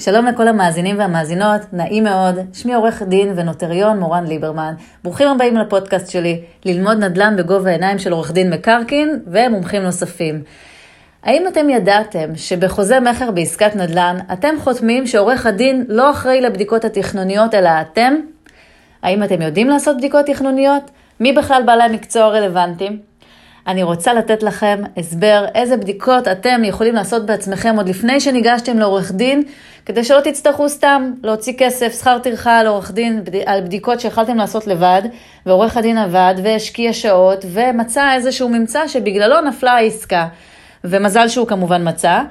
שלום לכל המאזינים והמאזינות, נעים מאוד, שמי עורך דין ונוטריון מורן ליברמן. ברוכים הבאים לפודקאסט שלי, ללמוד נדל"ן בגובה העיניים של עורך דין מקרקין ומומחים נוספים. האם אתם ידעתם שבחוזה מכר בעסקת נדל"ן, אתם חותמים שעורך הדין לא אחראי לבדיקות התכנוניות אלא אתם? האם אתם יודעים לעשות בדיקות תכנוניות? מי בכלל בעלי המקצוע הרלוונטיים? אני רוצה לתת לכם הסבר איזה בדיקות אתם יכולים לעשות בעצמכם עוד לפני שניגשתם לעורך דין, כדי שלא תצטרכו סתם להוציא כסף, שכר טרחה לעורך דין על בדיקות שיכלתם לעשות לבד, ועורך הדין עבד והשקיע שעות ומצא איזשהו ממצא שבגללו נפלה העסקה, ומזל שהוא כמובן מצא.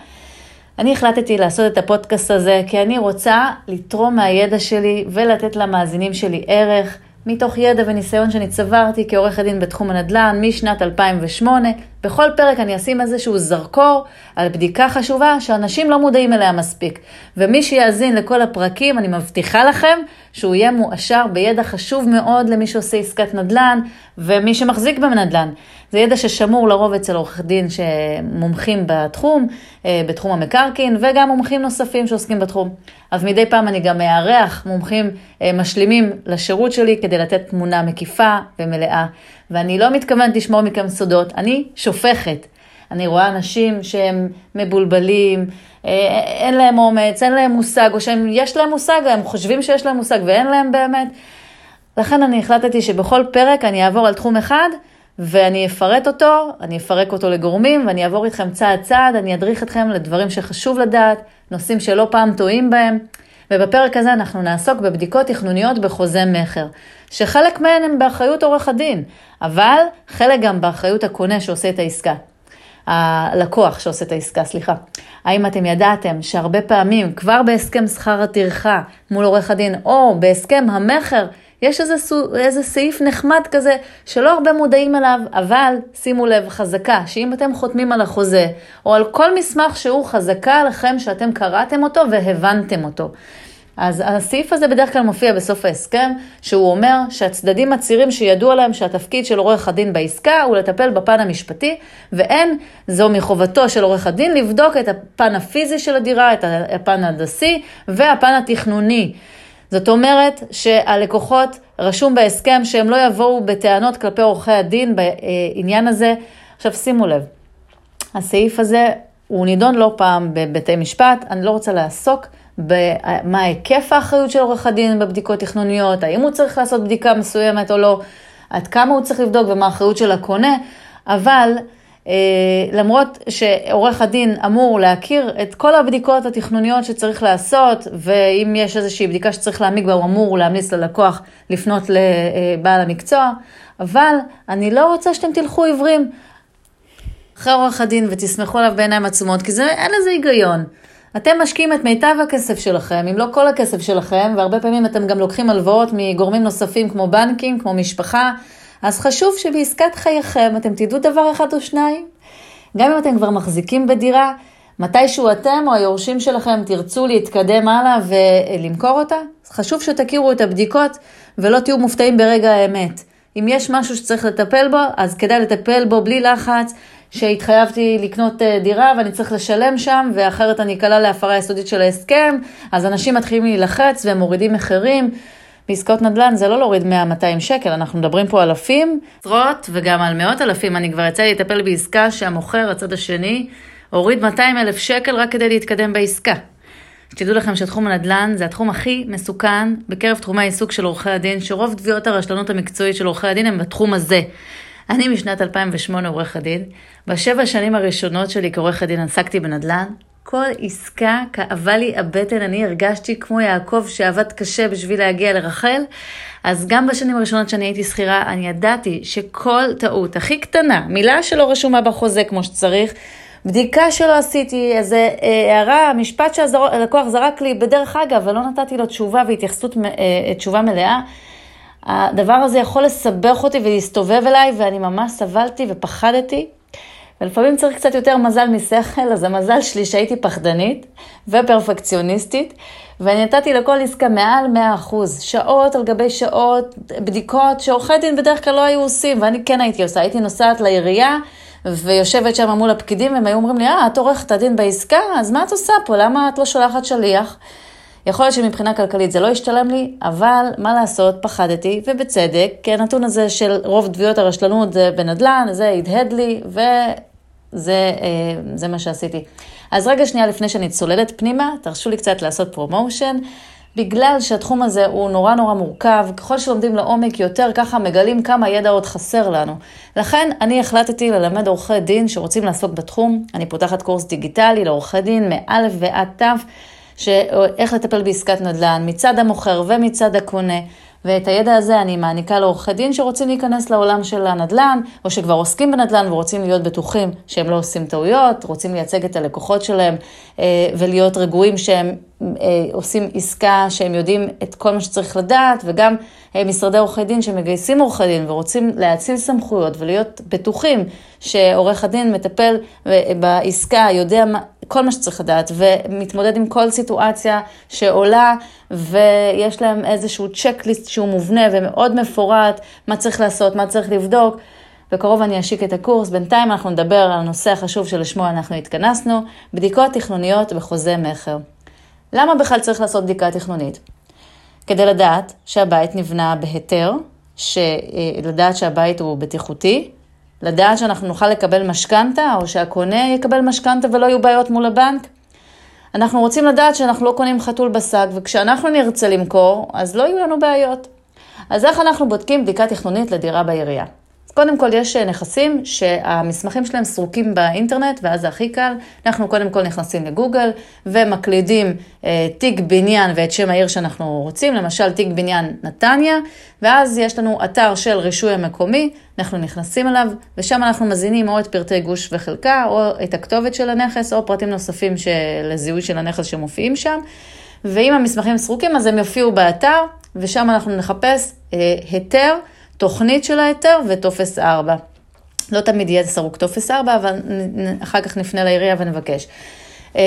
אני החלטתי לעשות את הפודקאסט הזה כי אני רוצה לתרום מהידע שלי ולתת למאזינים שלי ערך. מתוך ידע וניסיון שאני צברתי כעורך הדין בתחום הנדל"ן משנת 2008. בכל פרק אני אשים איזשהו זרקור על בדיקה חשובה שאנשים לא מודעים אליה מספיק. ומי שיאזין לכל הפרקים, אני מבטיחה לכם שהוא יהיה מואשר בידע חשוב מאוד למי שעושה עסקת נדל"ן ומי שמחזיק בנדל"ן. זה ידע ששמור לרוב אצל עורך דין שמומחים בתחום, אה, בתחום המקרקעין, וגם מומחים נוספים שעוסקים בתחום. אז מדי פעם אני גם מארח מומחים אה, משלימים לשירות שלי כדי לתת תמונה מקיפה ומלאה. ואני לא מתכוונת לשמור מכם סודות, אני שופכת. אני רואה אנשים שהם מבולבלים, אה, אין להם אומץ, אין להם מושג, או שיש להם מושג, הם חושבים שיש להם מושג ואין להם באמת. לכן אני החלטתי שבכל פרק אני אעבור על תחום אחד, ואני אפרט אותו, אני אפרק אותו לגורמים, ואני אעבור איתכם צעד צעד, אני אדריך אתכם לדברים שחשוב לדעת, נושאים שלא פעם טועים בהם. ובפרק הזה אנחנו נעסוק בבדיקות תכנוניות בחוזה מכר, שחלק מהן הם באחריות עורך הדין, אבל חלק גם באחריות הקונה שעושה את העסקה. הלקוח שעושה את העסקה, סליחה. האם אתם ידעתם שהרבה פעמים, כבר בהסכם שכר הטרחה מול עורך הדין, או בהסכם המכר, יש איזה, איזה סעיף נחמד כזה שלא הרבה מודעים אליו, אבל שימו לב, חזקה, שאם אתם חותמים על החוזה, או על כל מסמך שהוא חזקה עליכם שאתם קראתם אותו והבנתם אותו. אז הסעיף הזה בדרך כלל מופיע בסוף ההסכם, שהוא אומר שהצדדים מצהירים שידוע להם שהתפקיד של עורך הדין בעסקה הוא לטפל בפן המשפטי, ואין זו מחובתו של עורך הדין לבדוק את הפן הפיזי של הדירה, את הפן ההנדסי והפן התכנוני. זאת אומרת שהלקוחות, רשום בהסכם שהם לא יבואו בטענות כלפי עורכי הדין בעניין הזה. עכשיו שימו לב, הסעיף הזה הוא נידון לא פעם בבתי משפט, אני לא רוצה לעסוק במה היקף האחריות של עורך הדין בבדיקות תכנוניות, האם הוא צריך לעשות בדיקה מסוימת או לא, עד כמה הוא צריך לבדוק ומה האחריות של הקונה, אבל אה, למרות שעורך הדין אמור להכיר את כל הבדיקות התכנוניות שצריך לעשות, ואם יש איזושהי בדיקה שצריך להעמיק בה, הוא אמור להמליץ ללקוח לפנות לבעל המקצוע, אבל אני לא רוצה שאתם תלכו עיוורים אחרי עורך הדין ותסמכו עליו בעיניים עצומות, כי זה, אין לזה היגיון. אתם משקיעים את מיטב הכסף שלכם, אם לא כל הכסף שלכם, והרבה פעמים אתם גם לוקחים הלוואות מגורמים נוספים כמו בנקים, כמו משפחה, אז חשוב שבעסקת חייכם אתם תדעו דבר אחד או שניים. גם אם אתם כבר מחזיקים בדירה, מתישהו אתם או היורשים שלכם תרצו להתקדם הלאה ולמכור אותה, חשוב שתכירו את הבדיקות ולא תהיו מופתעים ברגע האמת. אם יש משהו שצריך לטפל בו, אז כדאי לטפל בו בלי לחץ, שהתחייבתי לקנות אה, דירה ואני צריך לשלם שם, ואחרת אני אקלע להפרה יסודית של ההסכם, אז אנשים מתחילים להילחץ והם מורידים מחירים. בעסקאות נדל"ן זה לא להוריד 100-200 שקל, אנחנו מדברים פה אלפים, עשרות וגם על מאות אלפים. אני כבר יצא לי לטפל בעסקה שהמוכר, הצד השני, הוריד 200 אלף שקל רק כדי להתקדם בעסקה. שתדעו לכם שתחום הנדל"ן זה התחום הכי מסוכן בקרב תחומי העיסוק של עורכי הדין, שרוב תביעות הרשלנות המקצועית של עורכי הדין הם בתחום הזה. אני משנת 2008 עורך הדין, בשבע השנים הראשונות שלי כעורך הדין עסקתי בנדל"ן, כל עסקה כאבה לי הבטן, אני הרגשתי כמו יעקב שעבד קשה בשביל להגיע לרחל, אז גם בשנים הראשונות שאני הייתי שכירה, אני ידעתי שכל טעות הכי קטנה, מילה שלא רשומה בחוזה כמו שצריך, בדיקה שלא עשיתי, איזה אה, הערה, משפט שהלקוח זרק לי, בדרך אגב, ולא נתתי לו תשובה והתייחסות, אה, תשובה מלאה, הדבר הזה יכול לסבך אותי ולהסתובב אליי, ואני ממש סבלתי ופחדתי. ולפעמים צריך קצת יותר מזל משכל, אז המזל שלי שהייתי פחדנית ופרפקציוניסטית, ואני נתתי לכל עסקה מעל 100%, שעות על גבי שעות, בדיקות שעורכי דין בדרך כלל לא היו עושים, ואני כן הייתי עושה, הייתי נוסעת לעירייה ויושבת שם מול הפקידים, והם היו אומרים לי, אה, את עורכת הדין בעסקה? אז מה את עושה פה? למה את לא שולחת שליח? יכול להיות שמבחינה כלכלית זה לא ישתלם לי, אבל מה לעשות, פחדתי, ובצדק, כי הנתון הזה של רוב תביעות הרשלנות זה בנדל"ן, זה הדהד לי, וזה אה, מה שעשיתי. אז רגע שנייה לפני שאני צוללת פנימה, תרשו לי קצת לעשות promotion. בגלל שהתחום הזה הוא נורא נורא מורכב, ככל שלומדים לעומק יותר, ככה מגלים כמה ידע עוד חסר לנו. לכן אני החלטתי ללמד עורכי דין שרוצים לעסוק בתחום. אני פותחת קורס דיגיטלי לעורכי דין מא' ועד ת'. שאיך לטפל בעסקת נדל"ן מצד המוכר ומצד הקונה. ואת הידע הזה אני מעניקה לעורכי דין שרוצים להיכנס לעולם של הנדל"ן, או שכבר עוסקים בנדל"ן ורוצים להיות בטוחים שהם לא עושים טעויות, רוצים לייצג את הלקוחות שלהם אה, ולהיות רגועים שהם אה, עושים עסקה, שהם יודעים את כל מה שצריך לדעת, וגם אה, משרדי עורכי דין שמגייסים עורכי דין ורוצים להציל סמכויות ולהיות בטוחים שעורך הדין מטפל בעסקה, יודע מה, כל מה שצריך לדעת, ומתמודד עם כל סיטואציה שעולה, ויש להם איזשהו צ'קליסט שהוא מובנה ומאוד מפורט, מה צריך לעשות, מה צריך לבדוק. בקרוב אני אשיק את הקורס, בינתיים אנחנו נדבר על הנושא החשוב שלשמו אנחנו התכנסנו, בדיקות תכנוניות בחוזה מכר. למה בכלל צריך לעשות בדיקה תכנונית? כדי לדעת שהבית נבנה בהיתר, לדעת שהבית הוא בטיחותי, לדעת שאנחנו נוכל לקבל משכנתה, או שהקונה יקבל משכנתה ולא יהיו בעיות מול הבנק. אנחנו רוצים לדעת שאנחנו לא קונים חתול בשק, וכשאנחנו נרצה למכור, אז לא יהיו לנו בעיות. אז איך אנחנו בודקים בדיקה תכנונית לדירה בעירייה? קודם כל, יש נכסים שהמסמכים שלהם סרוקים באינטרנט, ואז זה הכי קל. אנחנו קודם כל נכנסים לגוגל ומקלידים אה, תיק בניין ואת שם העיר שאנחנו רוצים, למשל תיק בניין נתניה, ואז יש לנו אתר של רישוי המקומי, אנחנו נכנסים אליו, ושם אנחנו מזינים או את פרטי גוש וחלקה, או את הכתובת של הנכס, או פרטים נוספים של לזיהוי של הנכס שמופיעים שם. ואם המסמכים סרוקים, אז הם יופיעו באתר, ושם אנחנו נחפש אה, היתר. תוכנית של ההיתר וטופס 4. לא תמיד יהיה סרוק טופס 4, אבל אחר כך נפנה לעירייה ונבקש. אמ,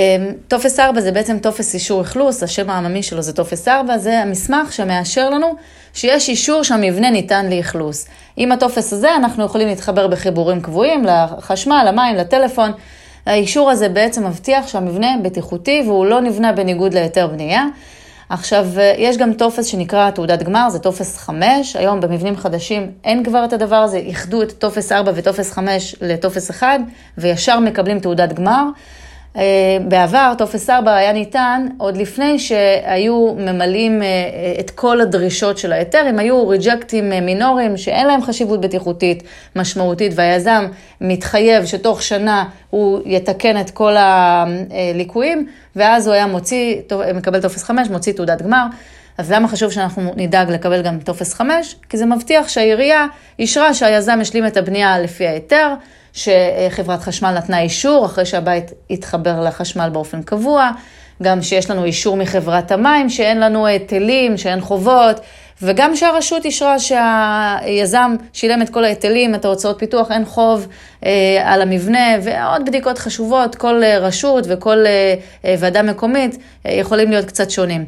טופס 4 זה בעצם טופס אישור אכלוס, השם העממי שלו זה טופס 4, זה המסמך שמאשר לנו שיש אישור שהמבנה ניתן לאכלוס. עם הטופס הזה אנחנו יכולים להתחבר בחיבורים קבועים לחשמל, למים, לטלפון. האישור הזה בעצם מבטיח שהמבנה בטיחותי והוא לא נבנה בניגוד להיתר בנייה. עכשיו, יש גם טופס שנקרא תעודת גמר, זה טופס 5, היום במבנים חדשים אין כבר את הדבר הזה, איחדו את טופס 4 וטופס 5 לטופס 1, וישר מקבלים תעודת גמר. אה, בעבר, טופס 4 היה ניתן עוד לפני שהיו ממלאים אה, את כל הדרישות של ההיתר, הם היו reject ים אה, מינוריים שאין להם חשיבות בטיחותית משמעותית, והיזם מתחייב שתוך שנה הוא יתקן את כל הליקויים, ואז הוא היה מוציא, מקבל טופס 5, מוציא תעודת גמר. אז למה חשוב שאנחנו נדאג לקבל גם טופס 5? כי זה מבטיח שהעירייה אישרה שהיזם השלים את הבנייה לפי ההיתר. שחברת חשמל נתנה אישור אחרי שהבית התחבר לחשמל באופן קבוע, גם שיש לנו אישור מחברת המים, שאין לנו היטלים, שאין חובות, וגם שהרשות אישרה שהיזם שילם את כל ההיטלים, את ההוצאות פיתוח, אין חוב אה, על המבנה, ועוד בדיקות חשובות, כל אה, רשות וכל אה, אה, ועדה מקומית אה, יכולים להיות קצת שונים.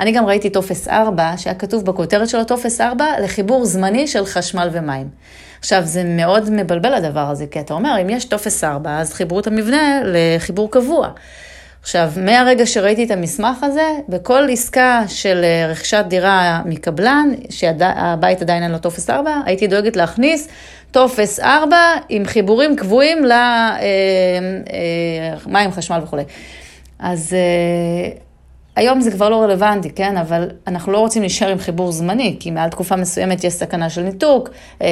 אני גם ראיתי טופס 4, שהיה כתוב בכותרת שלו טופס 4 לחיבור זמני של חשמל ומים. עכשיו, זה מאוד מבלבל הדבר הזה, כי אתה אומר, אם יש טופס 4, אז חיברו את המבנה לחיבור קבוע. עכשיו, מהרגע שראיתי את המסמך הזה, בכל עסקה של אה, רכישת דירה מקבלן, שהבית עדיין אין לו טופס 4, הייתי דואגת להכניס טופס 4 עם חיבורים קבועים למים, אה, אה, חשמל וכולי. אז היום זה כבר לא רלוונטי, כן? אבל אנחנו לא רוצים להישאר עם חיבור זמני, כי מעל תקופה מסוימת יש סכנה של ניתוק, אה,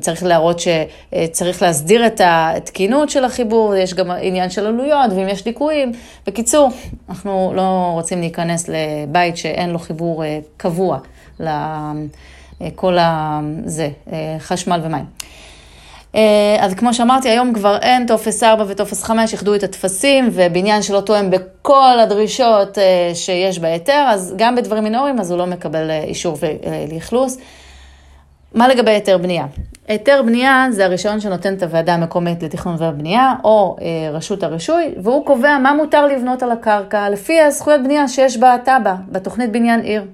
צריך להראות שצריך להסדיר את התקינות של החיבור, יש גם עניין של עלויות, ואם יש ליקויים. בקיצור, אנחנו לא רוצים להיכנס לבית שאין לו חיבור אה, קבוע לכל הזה, אה, חשמל ומים. אה, אז כמו שאמרתי, היום כבר אין טופס 4 וטופס 5, איחדו את הטפסים, ובניין שלא תואם בכל הדרישות אה, שיש בהיתר, אז גם בדברים מינוריים, אז הוא לא מקבל אה, אישור לאכלוס. מה לגבי היתר בנייה? היתר בנייה זה הרישיון שנותנת הוועדה המקומית לתכנון ובנייה, או אה, רשות הרישוי, והוא קובע מה מותר לבנות על הקרקע, לפי הזכויות בנייה שיש בתב"ע, בתוכנית בניין עיר.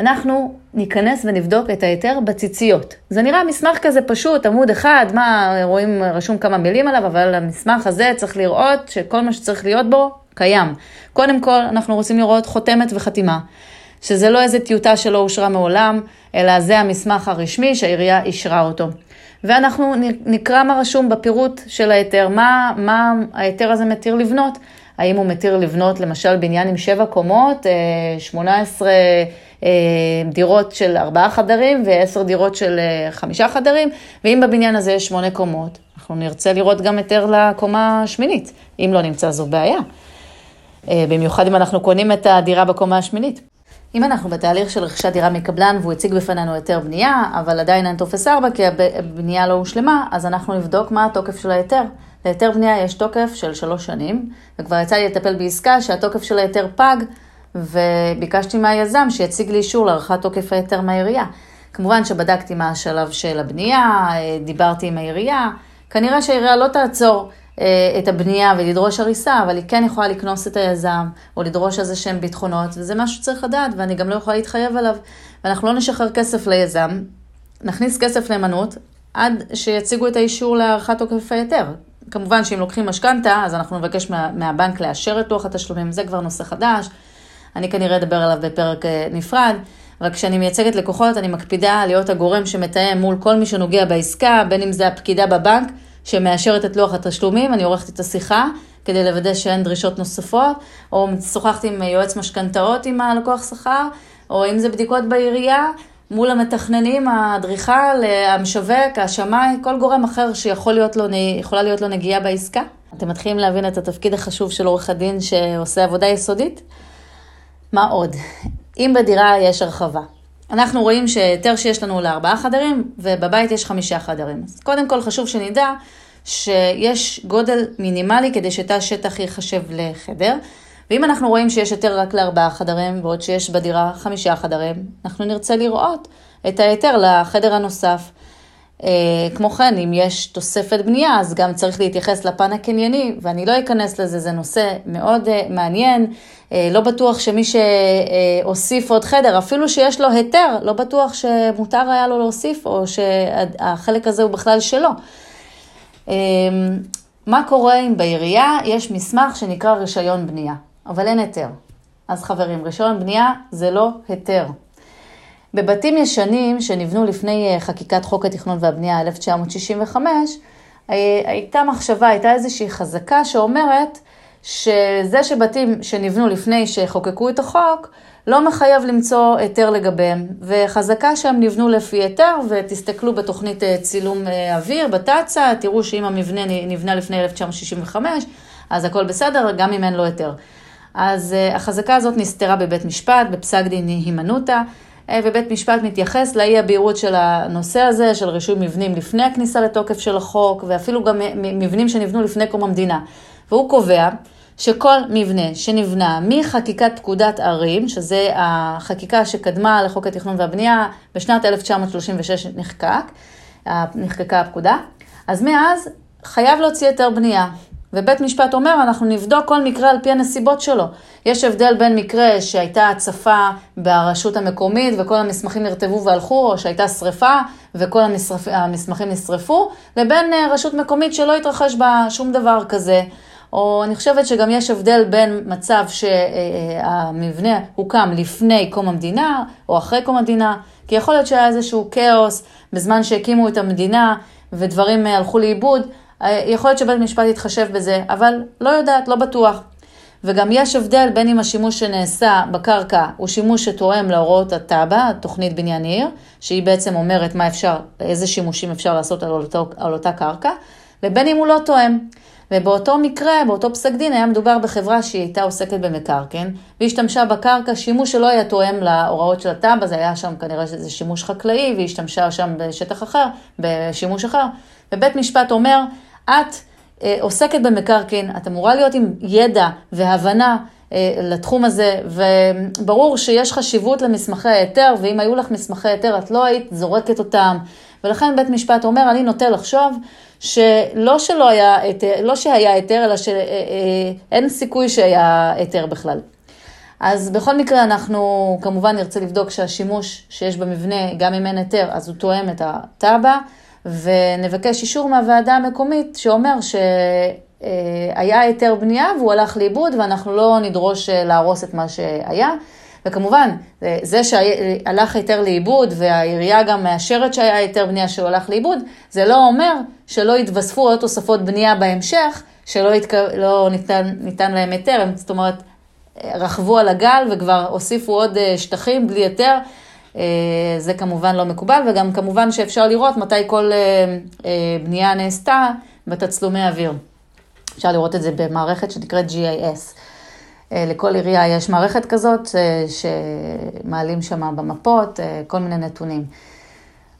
אנחנו ניכנס ונבדוק את ההיתר בציציות. זה נראה מסמך כזה פשוט, עמוד אחד, מה, רואים, רשום כמה מילים עליו, אבל המסמך הזה צריך לראות שכל מה שצריך להיות בו קיים. קודם כל, אנחנו רוצים לראות חותמת וחתימה, שזה לא איזה טיוטה שלא אושרה מעולם, אלא זה המסמך הרשמי שהעירייה אישרה אותו. ואנחנו נקרא מה רשום בפירוט של ההיתר, מה, מה ההיתר הזה מתיר לבנות. האם הוא מתיר לבנות למשל בניין עם שבע קומות, 18 אה, אה, דירות של ארבעה חדרים ועשר דירות של אה, חמישה חדרים, ואם בבניין הזה יש שמונה קומות, אנחנו נרצה לראות גם היתר לקומה השמינית, אם לא נמצא זו בעיה. במיוחד אם אנחנו קונים את הדירה בקומה השמינית. אם אנחנו בתהליך של רכישת דירה מקבלן והוא הציג בפנינו היתר בנייה, אבל עדיין אין טופס 4 כי הבנייה לא הושלמה, אז אנחנו נבדוק מה התוקף של ההיתר. להיתר בנייה יש תוקף של שלוש שנים, וכבר יצא לי לטפל בעסקה שהתוקף של ההיתר פג, וביקשתי מהיזם שיציג לי אישור להארכת תוקף ההיתר מהעירייה. כמובן שבדקתי מה השלב של הבנייה, דיברתי עם העירייה, כנראה שהעירייה לא תעצור אה, את הבנייה ולדרוש הריסה, אבל היא כן יכולה לקנוס את היזם, או לדרוש איזה שהם ביטחונות, וזה משהו שצריך לדעת, ואני גם לא יכולה להתחייב עליו. ואנחנו לא נשחרר כסף ליזם, נכניס כסף נאמנות, עד שיציגו את האישור להארכת תוקף ההיתר. כמובן שאם לוקחים משכנתה, אז אנחנו נבקש מה, מהבנק לאשר את לוח התשלומים, זה כבר נושא חדש. אני כנראה אדבר עליו בפרק אה, נפרד. רק כשאני מייצגת לקוחות, אני מקפידה להיות הגורם שמתאם מול כל מי שנוגע בעסקה, בין אם זה הפקידה בבנק, שמאשרת את לוח התשלומים, אני עורכת את השיחה כדי לוודא שאין דרישות נוספות, או שוחחתי עם יועץ משכנתאות עם הלקוח שכר, או אם זה בדיקות בעירייה, מול המתכננים, האדריכל, המשווק, השמאי, כל גורם אחר שיכולה להיות להיות לו נגיעה בעסקה. אתם מתחילים להבין את התפקיד החשוב של עורך הדין שעושה עבודה יסודית? מה עוד? אם בדירה יש הרחבה, אנחנו רואים שהיתר שיש לנו לארבעה חדרים, ובבית יש חמישה חדרים. אז קודם כל חשוב שנדע שיש גודל מינימלי כדי שתא שטח ייחשב לחדר. ואם אנחנו רואים שיש היתר רק לארבעה חדרים, בעוד שיש בדירה חמישה חדרים, אנחנו נרצה לראות את ההיתר לחדר הנוסף. Uh, כמו כן, אם יש תוספת בנייה, אז גם צריך להתייחס לפן הקנייני, ואני לא אכנס לזה, זה נושא מאוד uh, מעניין. Uh, לא בטוח שמי שהוסיף עוד חדר, אפילו שיש לו היתר, לא בטוח שמותר היה לו להוסיף, או שהחלק הזה הוא בכלל שלו. Uh, מה קורה אם בעירייה יש מסמך שנקרא רישיון בנייה, אבל אין היתר? אז חברים, רישיון בנייה זה לא היתר. בבתים ישנים שנבנו לפני אה, חקיקת חוק התכנון והבנייה 1965, אה, הייתה מחשבה, הייתה איזושהי חזקה שאומרת שזה שבתים שנבנו לפני שחוקקו את החוק, לא מחייב למצוא היתר לגביהם, וחזקה שהם נבנו לפי היתר, ותסתכלו בתוכנית אה, צילום אוויר, בתצ"א, תראו שאם המבנה נבנה לפני 1965, אז הכל בסדר, גם אם אין לו היתר. אז החזקה הזאת נסתרה בבית משפט, בפסק דין הימנותא. אה, ובית משפט מתייחס לאי הבהירות של הנושא הזה, של רישוי מבנים לפני הכניסה לתוקף של החוק, ואפילו גם מבנים שנבנו לפני קום המדינה. והוא קובע שכל מבנה שנבנה מחקיקת פקודת ערים, שזה החקיקה שקדמה לחוק התכנון והבנייה, בשנת 1936 נחקק, נחקקה הפקודה, אז מאז חייב להוציא היתר בנייה. ובית משפט אומר, אנחנו נבדוק כל מקרה על פי הנסיבות שלו. יש הבדל בין מקרה שהייתה הצפה ברשות המקומית וכל המסמכים נרטבו והלכו, או שהייתה שריפה וכל המסרפ... המסמכים נשרפו, לבין אה, רשות מקומית שלא התרחש בה שום דבר כזה. או אני חושבת שגם יש הבדל בין מצב שהמבנה הוקם לפני קום המדינה או אחרי קום המדינה, כי יכול להיות שהיה איזשהו כאוס בזמן שהקימו את המדינה ודברים אה, הלכו לאיבוד. אה, יכול להיות שבית משפט יתחשב בזה, אבל לא יודעת, לא בטוח. וגם יש הבדל בין אם השימוש שנעשה בקרקע הוא שימוש שתואם להוראות התב"ע, תוכנית בניין עיר, שהיא בעצם אומרת מה אפשר, איזה שימושים אפשר לעשות על, אותו, על אותה קרקע, ובין אם הוא לא תואם. ובאותו מקרה, באותו פסק דין, היה מדובר בחברה שהיא הייתה עוסקת במקרקעין, והשתמשה בקרקע שימוש שלא היה תואם להוראות של התב"ע, זה היה שם כנראה שזה שימוש חקלאי, והיא השתמשה שם בשטח אחר, בשימוש אחר. ובית משפט אומר, את אה, עוסקת במקרקעין, את אמורה להיות עם ידע והבנה אה, לתחום הזה, וברור שיש חשיבות למסמכי ההיתר, ואם היו לך מסמכי היתר, את לא היית זורקת אותם. ולכן בית משפט אומר, אני נוטה לחשוב שלא שלא היה היתר, לא שהיה היתר, אלא שאין אה, סיכוי שהיה היתר בכלל. אז בכל מקרה אנחנו כמובן נרצה לבדוק שהשימוש שיש במבנה, גם אם אין היתר, אז הוא תואם את התב"ע, ונבקש אישור מהוועדה המקומית שאומר שהיה היתר בנייה והוא הלך לאיבוד ואנחנו לא נדרוש להרוס את מה שהיה. וכמובן, זה שהלך היתר לאיבוד והעירייה גם מאשרת שהיה היתר בנייה שהוא הלך לאיבוד, זה לא אומר שלא יתווספו עוד תוספות בנייה בהמשך, שלא יתק... לא ניתן, ניתן להם היתר, זאת אומרת, רכבו על הגל וכבר הוסיפו עוד אה, שטחים בלי היתר. אה, זה כמובן לא מקובל, וגם כמובן שאפשר לראות מתי כל אה, בנייה נעשתה בתצלומי אוויר. אפשר לראות את זה במערכת שנקראת GIS. לכל עירייה יש מערכת כזאת שמעלים שם במפות כל מיני נתונים.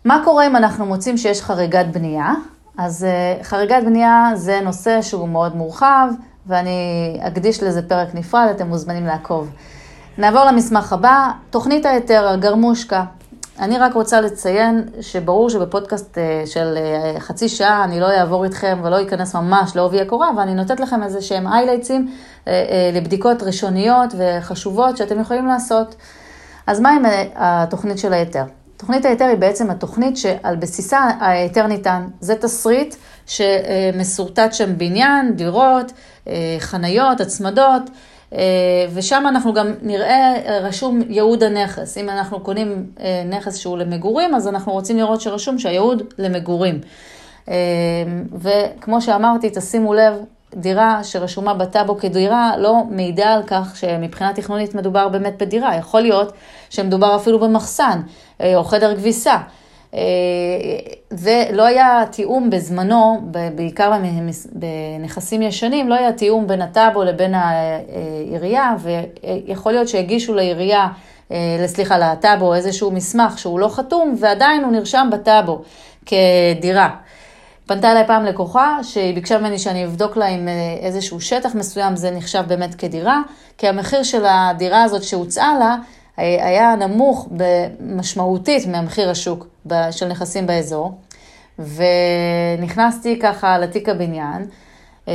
מה קורה אם אנחנו מוצאים שיש חריגת בנייה? אז חריגת בנייה זה נושא שהוא מאוד מורחב. ואני אקדיש לזה פרק נפרד, אתם מוזמנים לעקוב. נעבור למסמך הבא, תוכנית ההיתר, הגרמושקה. אני רק רוצה לציין שברור שבפודקאסט אה, של אה, חצי שעה אני לא אעבור איתכם ולא אכנס ממש לעובי הקורה, ואני נותנת לכם איזה שהם איילייטסים אה, לבדיקות ראשוניות וחשובות שאתם יכולים לעשות. אז מה עם התוכנית של ההיתר? תוכנית ההיתר היא בעצם התוכנית שעל בסיסה ההיתר ניתן. זה תסריט שמסורטט שם בניין, דירות, חניות, הצמדות, ושם אנחנו גם נראה אה, רשום ייעוד הנכס. אם אנחנו קונים נכס שהוא למגורים, אז אנחנו רוצים לראות שרשום שהייעוד למגורים. וכמו שאמרתי, תשימו לב, דירה שרשומה בטאבו כדירה לא מעידה על כך שמבחינה תכנונית מדובר באמת בדירה. יכול להיות שמדובר אפילו במחסן או חדר כביסה. ולא היה תיאום בזמנו, בעיקר בנכסים ישנים, לא היה תיאום בין הטאבו לבין העירייה, ויכול להיות שהגישו לעירייה, סליחה, לטאבו איזשהו מסמך שהוא לא חתום, ועדיין הוא נרשם בטאבו כדירה. פנתה אליי פעם לקוחה, שהיא ביקשה ממני שאני אבדוק לה עם איזשהו שטח מסוים, זה נחשב באמת כדירה, כי המחיר של הדירה הזאת שהוצעה לה, היה נמוך משמעותית מהמחיר השוק של נכסים באזור, ונכנסתי ככה לתיק הבניין, אה,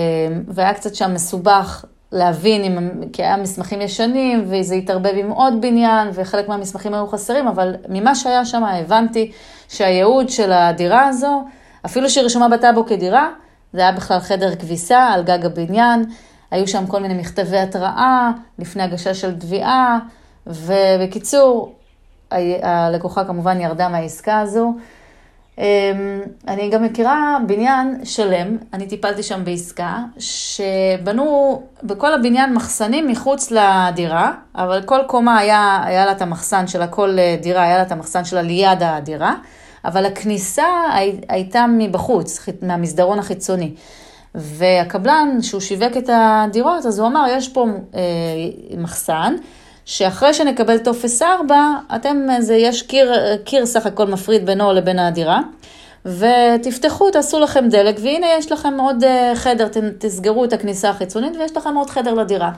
והיה קצת שם מסובך להבין, אם, כי היה מסמכים ישנים, וזה התערבב עם עוד בניין, וחלק מהמסמכים היו חסרים, אבל ממה שהיה שם הבנתי שהייעוד של הדירה הזו, אפילו שהיא רשומה בטאבו כדירה, זה היה בכלל חדר כביסה על גג הבניין, היו שם כל מיני מכתבי התראה לפני הגשה של תביעה, ובקיצור, הלקוחה כמובן ירדה מהעסקה הזו. אמ, אני גם מכירה בניין שלם, אני טיפלתי שם בעסקה, שבנו בכל הבניין מחסנים מחוץ לדירה, אבל כל קומה היה, היה לה את המחסן שלה, כל דירה היה לה את המחסן שלה ליד הדירה, אבל הכניסה הייתה מבחוץ, מהמסדרון החיצוני. והקבלן, שהוא שיווק את הדירות, אז הוא אמר, יש פה אה, מחסן, שאחרי שנקבל טופס 4, אתם, זה, יש קיר, קיר סך הכל מפריד בינו לבין הדירה, ותפתחו, תעשו לכם דלק, והנה יש לכם עוד אה, חדר, תסגרו את הכניסה החיצונית ויש לכם עוד חדר לדירה.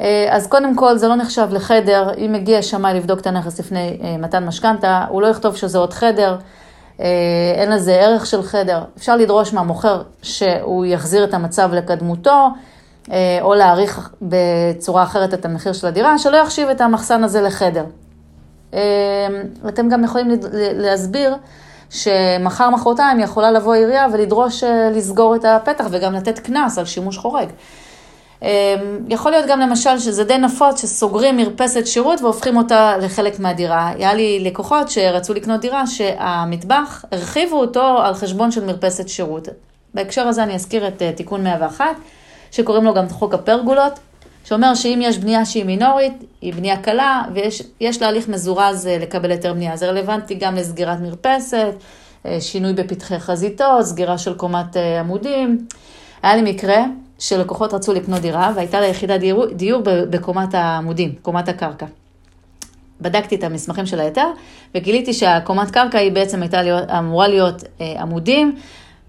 אה, אז קודם כל, זה לא נחשב לחדר, אם מגיע שמאי לבדוק את הנכס לפני אה, מתן משכנתה, הוא לא יכתוב שזה עוד חדר, אין לזה ערך של חדר. אפשר לדרוש מהמוכר שהוא יחזיר את המצב לקדמותו, או להעריך בצורה אחרת את המחיר של הדירה, שלא יחשיב את המחסן הזה לחדר. אה, אתם גם יכולים להסביר שמחר מחרתיים יכולה לבוא עירייה ולדרוש אה, לסגור את הפתח וגם לתת קנס על שימוש חורג. יכול להיות גם למשל שזה די נפוץ שסוגרים מרפסת שירות והופכים אותה לחלק מהדירה. היה לי לקוחות שרצו לקנות דירה שהמטבח, הרחיבו אותו על חשבון של מרפסת שירות. בהקשר הזה אני אזכיר את תיקון 101. שקוראים לו גם חוק הפרגולות, שאומר שאם יש בנייה שהיא מינורית, היא בנייה קלה, ויש להליך מזורז אה, לקבל היתר בנייה. זה רלוונטי גם לסגירת מרפסת, אה, שינוי בפתחי חזיתות, סגירה של קומת אה, עמודים. היה לי מקרה שלקוחות רצו לקנות דירה, והייתה לה יחידת דיור, דיור בקומת העמודים, קומת הקרקע. בדקתי את המסמכים של ההיתר, וגיליתי שהקומת קרקע היא בעצם הייתה להיות, אמורה להיות עמודים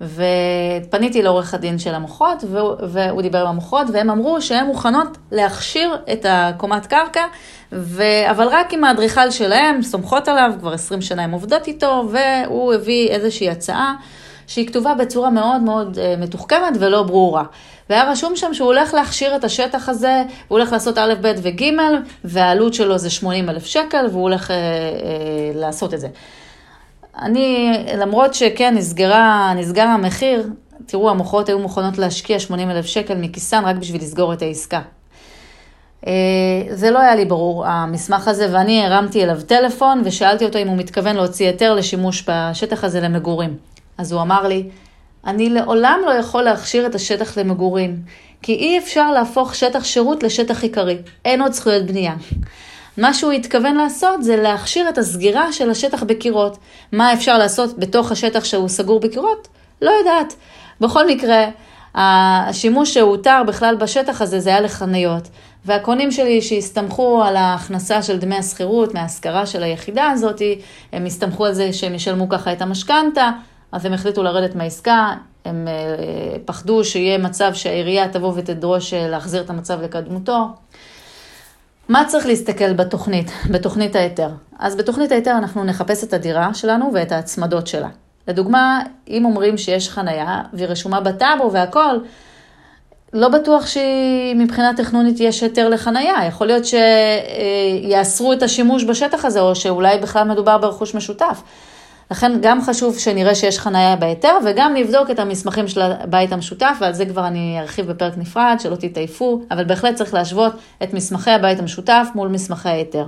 ופניתי לעורך הדין של המוחות, והוא דיבר עם המוחות, והם אמרו שהן מוכנות להכשיר את הקומת קרקע, ו... אבל רק עם האדריכל שלהם, סומכות עליו, כבר 20 שנה הן עובדות איתו, והוא הביא איזושהי הצעה, שהיא כתובה בצורה מאוד מאוד מתוחכמת ולא ברורה. והיה רשום שם שהוא הולך להכשיר את השטח הזה, הוא הולך לעשות א', ב' וג', והעלות שלו זה 80 אלף שקל, והוא הולך אה, אה, לעשות את זה. אני, למרות שכן, נסגרה, נסגר המחיר, תראו, המוכרות היו מוכנות להשקיע 80 אלף שקל מכיסן רק בשביל לסגור את העסקה. אה, זה לא היה לי ברור, המסמך הזה, ואני הרמתי אליו טלפון ושאלתי אותו אם הוא מתכוון להוציא היתר לשימוש בשטח הזה למגורים. אז הוא אמר לי, אני לעולם לא יכול להכשיר את השטח למגורים, כי אי אפשר להפוך שטח שירות לשטח עיקרי, אין עוד זכויות בנייה. מה שהוא התכוון לעשות זה להכשיר את הסגירה של השטח בקירות. מה אפשר לעשות בתוך השטח שהוא סגור בקירות? לא יודעת. בכל מקרה, השימוש שהותר בכלל בשטח הזה זה היה לחניות. והקונים שלי שהסתמכו על ההכנסה של דמי השכירות מההשכרה של היחידה הזאת, הם הסתמכו על זה שהם ישלמו ככה את המשכנתה, אז הם החליטו לרדת מהעסקה, הם אה, פחדו שיהיה מצב שהעירייה תבוא ותדרוש אה, להחזיר את המצב לקדמותו. מה צריך להסתכל בתוכנית, בתוכנית ההיתר? אז בתוכנית ההיתר אנחנו נחפש את הדירה שלנו ואת ההצמדות שלה. לדוגמה, אם אומרים שיש חנייה והיא רשומה בטאבו והכל, לא בטוח שמבחינה טכנונית יש היתר לחנייה. יכול להיות שיאסרו את השימוש בשטח הזה, או שאולי בכלל מדובר ברכוש משותף. לכן גם חשוב שנראה שיש חנייה בהיתר, וגם נבדוק את המסמכים של הבית המשותף, ועל זה כבר אני ארחיב בפרק נפרד, שלא תתעייפו, אבל בהחלט צריך להשוות את מסמכי הבית המשותף מול מסמכי ההיתר.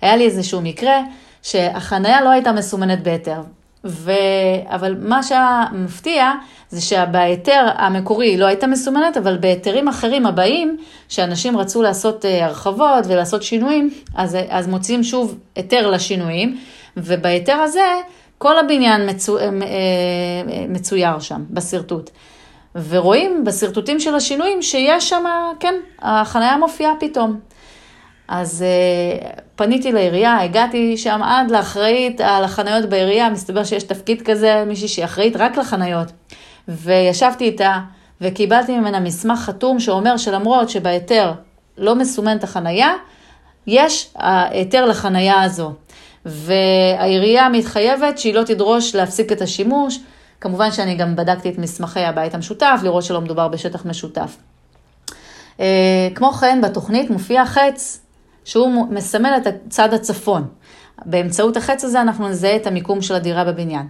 היה לי איזשהו מקרה שהחנייה לא הייתה מסומנת בהיתר, ו... אבל מה שהיה מפתיע זה שבהיתר המקורי לא הייתה מסומנת, אבל בהיתרים אחרים הבאים, שאנשים רצו לעשות אה, הרחבות ולעשות שינויים, אז, אז מוצאים שוב היתר לשינויים, ובהיתר הזה כל הבניין מצו... אה, אה, מצויר שם, בשרטוט. ורואים בשרטוטים של השינויים שיש שם, כן, החניה מופיעה פתאום. אז uh, פניתי לעירייה, הגעתי שם עד לאחראית על החניות בעירייה, מסתבר שיש תפקיד כזה, מישהי שהיא אחראית רק לחניות. וישבתי איתה וקיבלתי ממנה מסמך חתום שאומר שלמרות שבהיתר לא מסומנת החניה, יש היתר לחניה הזו. והעירייה מתחייבת שהיא לא תדרוש להפסיק את השימוש. כמובן שאני גם בדקתי את מסמכי הבית המשותף, לראות שלא מדובר בשטח משותף. אה, כמו כן, בתוכנית מופיע חץ שהוא מסמל את הצד הצפון. באמצעות החץ הזה אנחנו נזהה את המיקום של הדירה בבניין.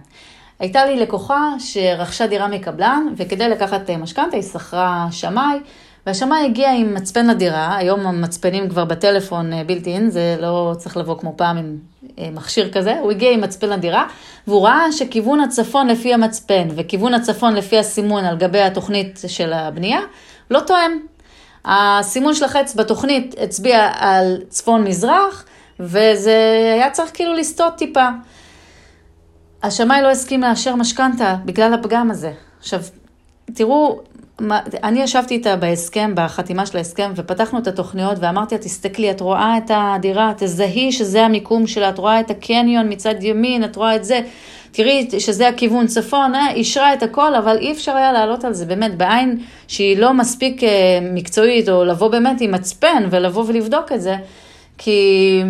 הייתה לי לקוחה שרכשה דירה מקבלן, וכדי לקחת משכנתה היא שכרה שמאי, והשמאי הגיע עם מצפן לדירה, היום המצפנים כבר בטלפון אה, אין, זה לא צריך לבוא כמו פעם עם אה, מכשיר כזה, הוא הגיע עם מצפן לדירה, והוא ראה שכיוון הצפון לפי המצפן וכיוון הצפון לפי הסימון על גבי התוכנית של הבנייה, לא תואם. הסימון של החץ בתוכנית הצביע על צפון-מזרח, וזה היה צריך כאילו לסטות טיפה. השמאי לא הסכים לאשר משכנתה בגלל הפגם הזה. עכשיו, תראו, אני ישבתי איתה בהסכם, בחתימה של ההסכם, ופתחנו את התוכניות ואמרתי לה, תסתכלי, את רואה את הדירה, תזהי שזה המיקום שלה, את רואה את הקניון מצד ימין, את רואה את זה, תראי שזה הכיוון צפון, אה, אישרה את הכל, אבל אי אפשר היה לעלות על זה באמת בעין שהיא לא מספיק אה, מקצועית, או לבוא באמת עם מצפן ולבוא ולבדוק את זה. כי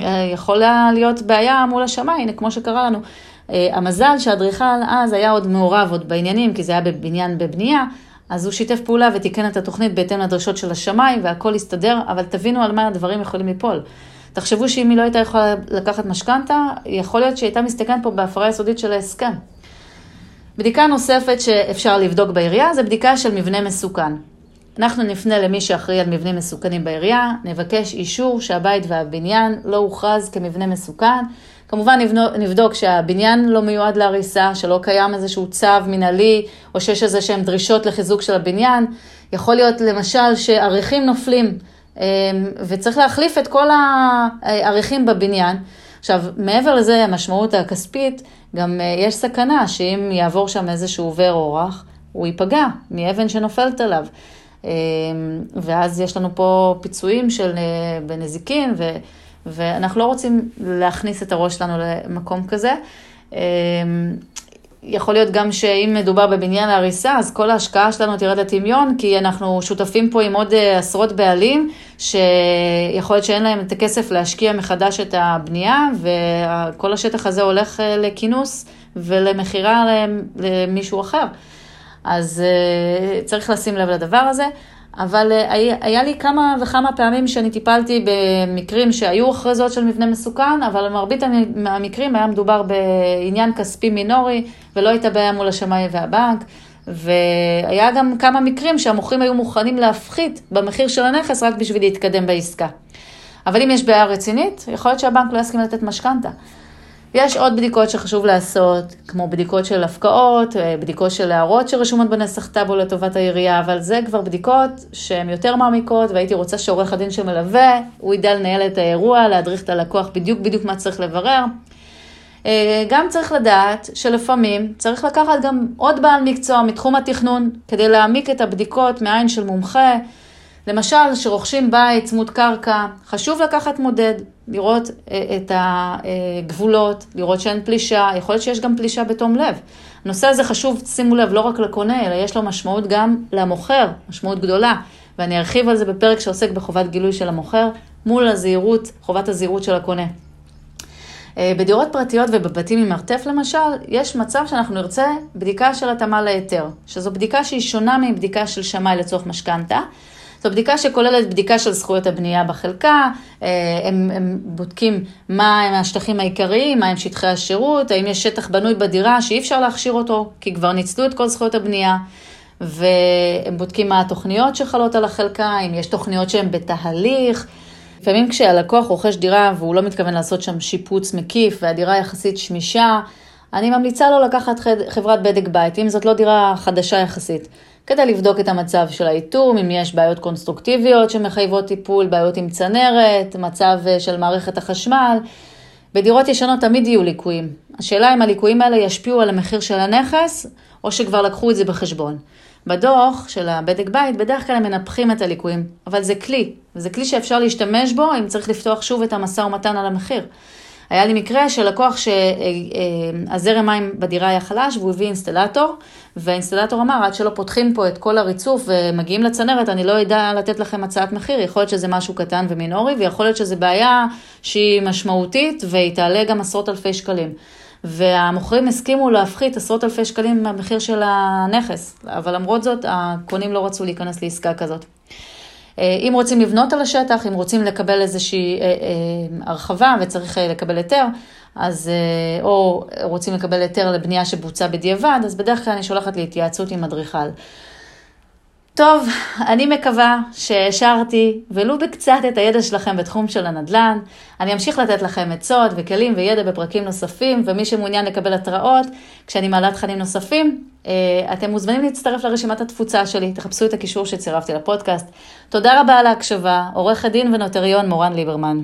אה, יכולה להיות בעיה מול השמיים, כמו שקרה לנו. המזל שהאדריכל אז היה עוד מעורב עוד בעניינים, כי זה היה בבניין בבנייה, אז הוא שיתף פעולה ותיקן את התוכנית בהתאם לדרישות של השמיים והכל הסתדר, אבל תבינו על מה הדברים יכולים ליפול. תחשבו שאם היא לא הייתה יכולה לקחת משכנתה, יכול להיות שהיא הייתה מסתכנת פה בהפרה יסודית של ההסכם. בדיקה נוספת שאפשר לבדוק בעירייה זה בדיקה של מבנה מסוכן. אנחנו נפנה למי שאחראי על מבנים מסוכנים בעירייה, נבקש אישור שהבית והבניין לא הוכרז כמבנה מסוכן. כמובן נבדוק שהבניין לא מיועד להריסה, שלא קיים איזשהו צו מנהלי, או שיש איזה שהן דרישות לחיזוק של הבניין. יכול להיות למשל שעריכים נופלים, אמ, וצריך להחליף את כל העריכים בבניין. עכשיו, מעבר לזה, המשמעות הכספית, גם אה, יש סכנה שאם יעבור שם איזשהו עובר אורח, הוא ייפגע מאבן שנופלת עליו. אמ, ואז יש לנו פה פיצויים של, אה, בנזיקין, ו, ואנחנו לא רוצים להכניס את הראש שלנו למקום כזה. אמ, יכול להיות גם שאם מדובר בבניין ההריסה, אז כל ההשקעה שלנו תרד לטמיון, כי אנחנו שותפים פה עם עוד אה, עשרות בעלים, שיכול להיות שאין להם את הכסף להשקיע מחדש את הבנייה, וכל השטח הזה הולך אה, לכינוס ולמכירה למישהו אחר. אז אה, צריך לשים לב לדבר הזה. אבל אה, היה לי כמה וכמה פעמים שאני טיפלתי במקרים שהיו הכרזות של מבנה מסוכן, אבל במרבית המקרים היה מדובר בעניין כספי מינורי, ולא הייתה בעיה מול השמאי והבנק. והיה גם כמה מקרים שהמוכרים היו מוכנים להפחית במחיר של הנכס רק בשביל להתקדם בעסקה. אבל אם יש בעיה רצינית, יכול להיות שהבנק לא יסכים לתת משכנתה. יש עוד בדיקות שחשוב לעשות, כמו בדיקות של הפקעות, אה, בדיקות של הערות שרשומות בנסח טאבו לטובת העירייה, אבל זה כבר בדיקות שהן יותר מעמיקות, והייתי רוצה שעורך הדין שמלווה, הוא ידע לנהל את האירוע, להדריך את הלקוח בדיוק בדיוק מה צריך לברר. אה, גם צריך לדעת שלפעמים צריך לקחת גם עוד בעל מקצוע מתחום התכנון, כדי להעמיק את הבדיקות מעין של מומחה. למשל, שרוכשים בית צמוד קרקע, חשוב לקחת מודד, לראות אה, את הגבולות, לראות שאין פלישה, יכול להיות שיש גם פלישה בתום לב. הנושא הזה חשוב, שימו לב, לא רק לקונה, אלא יש לו משמעות גם למוכר, משמעות גדולה. ואני ארחיב על זה בפרק שעוסק בחובת גילוי של המוכר, מול הזהירות, חובת הזהירות של הקונה. אה, בדירות פרטיות ובבתים עם מרתף למשל, יש מצב שאנחנו נרצה בדיקה של התאמה להיתר, שזו בדיקה שהיא שונה מבדיקה של שמאי לצורך משכנתה. זו בדיקה שכוללת בדיקה של זכויות הבנייה בחלקה, אה, הם, הם בודקים מה הם השטחים העיקריים, מה הם שטחי השירות, האם יש שטח בנוי בדירה שאי אפשר להכשיר אותו, כי כבר ניצלו את כל זכויות הבנייה, והם בודקים מה התוכניות שחלות על החלקה, אם יש תוכניות שהן בתהליך. לפעמים כשהלקוח רוכש דירה והוא לא מתכוון לעשות שם שיפוץ מקיף והדירה יחסית שמישה, אני ממליצה לו לקחת חברת בדק בית, אם זאת לא דירה חדשה יחסית. כדי לבדוק את המצב של האיתום, אם יש בעיות קונסטרוקטיביות שמחייבות טיפול, בעיות עם צנרת, מצב אה, של מערכת החשמל. בדירות ישנות תמיד יהיו ליקויים. השאלה אם הליקויים האלה ישפיעו על המחיר של הנכס, או שכבר לקחו את זה בחשבון. בדוח של הבדק בית, בדרך כלל הם מנפחים את הליקויים, אבל זה כלי, וזה כלי שאפשר להשתמש בו אם צריך לפתוח שוב את המשא ומתן על המחיר. היה לי מקרה של לקוח שהזרם מים בדירה היה חלש והוא הביא אינסטלטור, והאינסטלטור אמר, עד שלא פותחים פה את כל הריצוף ומגיעים לצנרת, אני לא אדע לתת לכם הצעת מחיר, יכול להיות שזה משהו קטן ומינורי, ויכול להיות שזו בעיה שהיא משמעותית והיא תעלה גם עשרות אלפי שקלים. והמוכרים הסכימו להפחית עשרות אלפי שקלים מהמחיר של הנכס, אבל למרות זאת הקונים לא רצו להיכנס לעסקה כזאת. אה, אם רוצים לבנות על השטח, אם רוצים לקבל איזושהי אה, אה, הרחבה וצריך לקבל היתר, אז, או רוצים לקבל היתר לבנייה שבוצעה בדיעבד, אז בדרך כלל אני שולחת להתייעצות עם אדריכל. טוב, אני מקווה שהשארתי ולו בקצת את הידע שלכם בתחום של הנדל"ן. אני אמשיך לתת לכם עצות וכלים וידע בפרקים נוספים, ומי שמעוניין לקבל התראות, כשאני מעלה תכנים נוספים, אה, אתם מוזמנים להצטרף לרשימת התפוצה שלי, תחפשו את הקישור שצירפתי לפודקאסט. תודה רבה על ההקשבה, עורך הדין ונוטריון מורן ליברמן.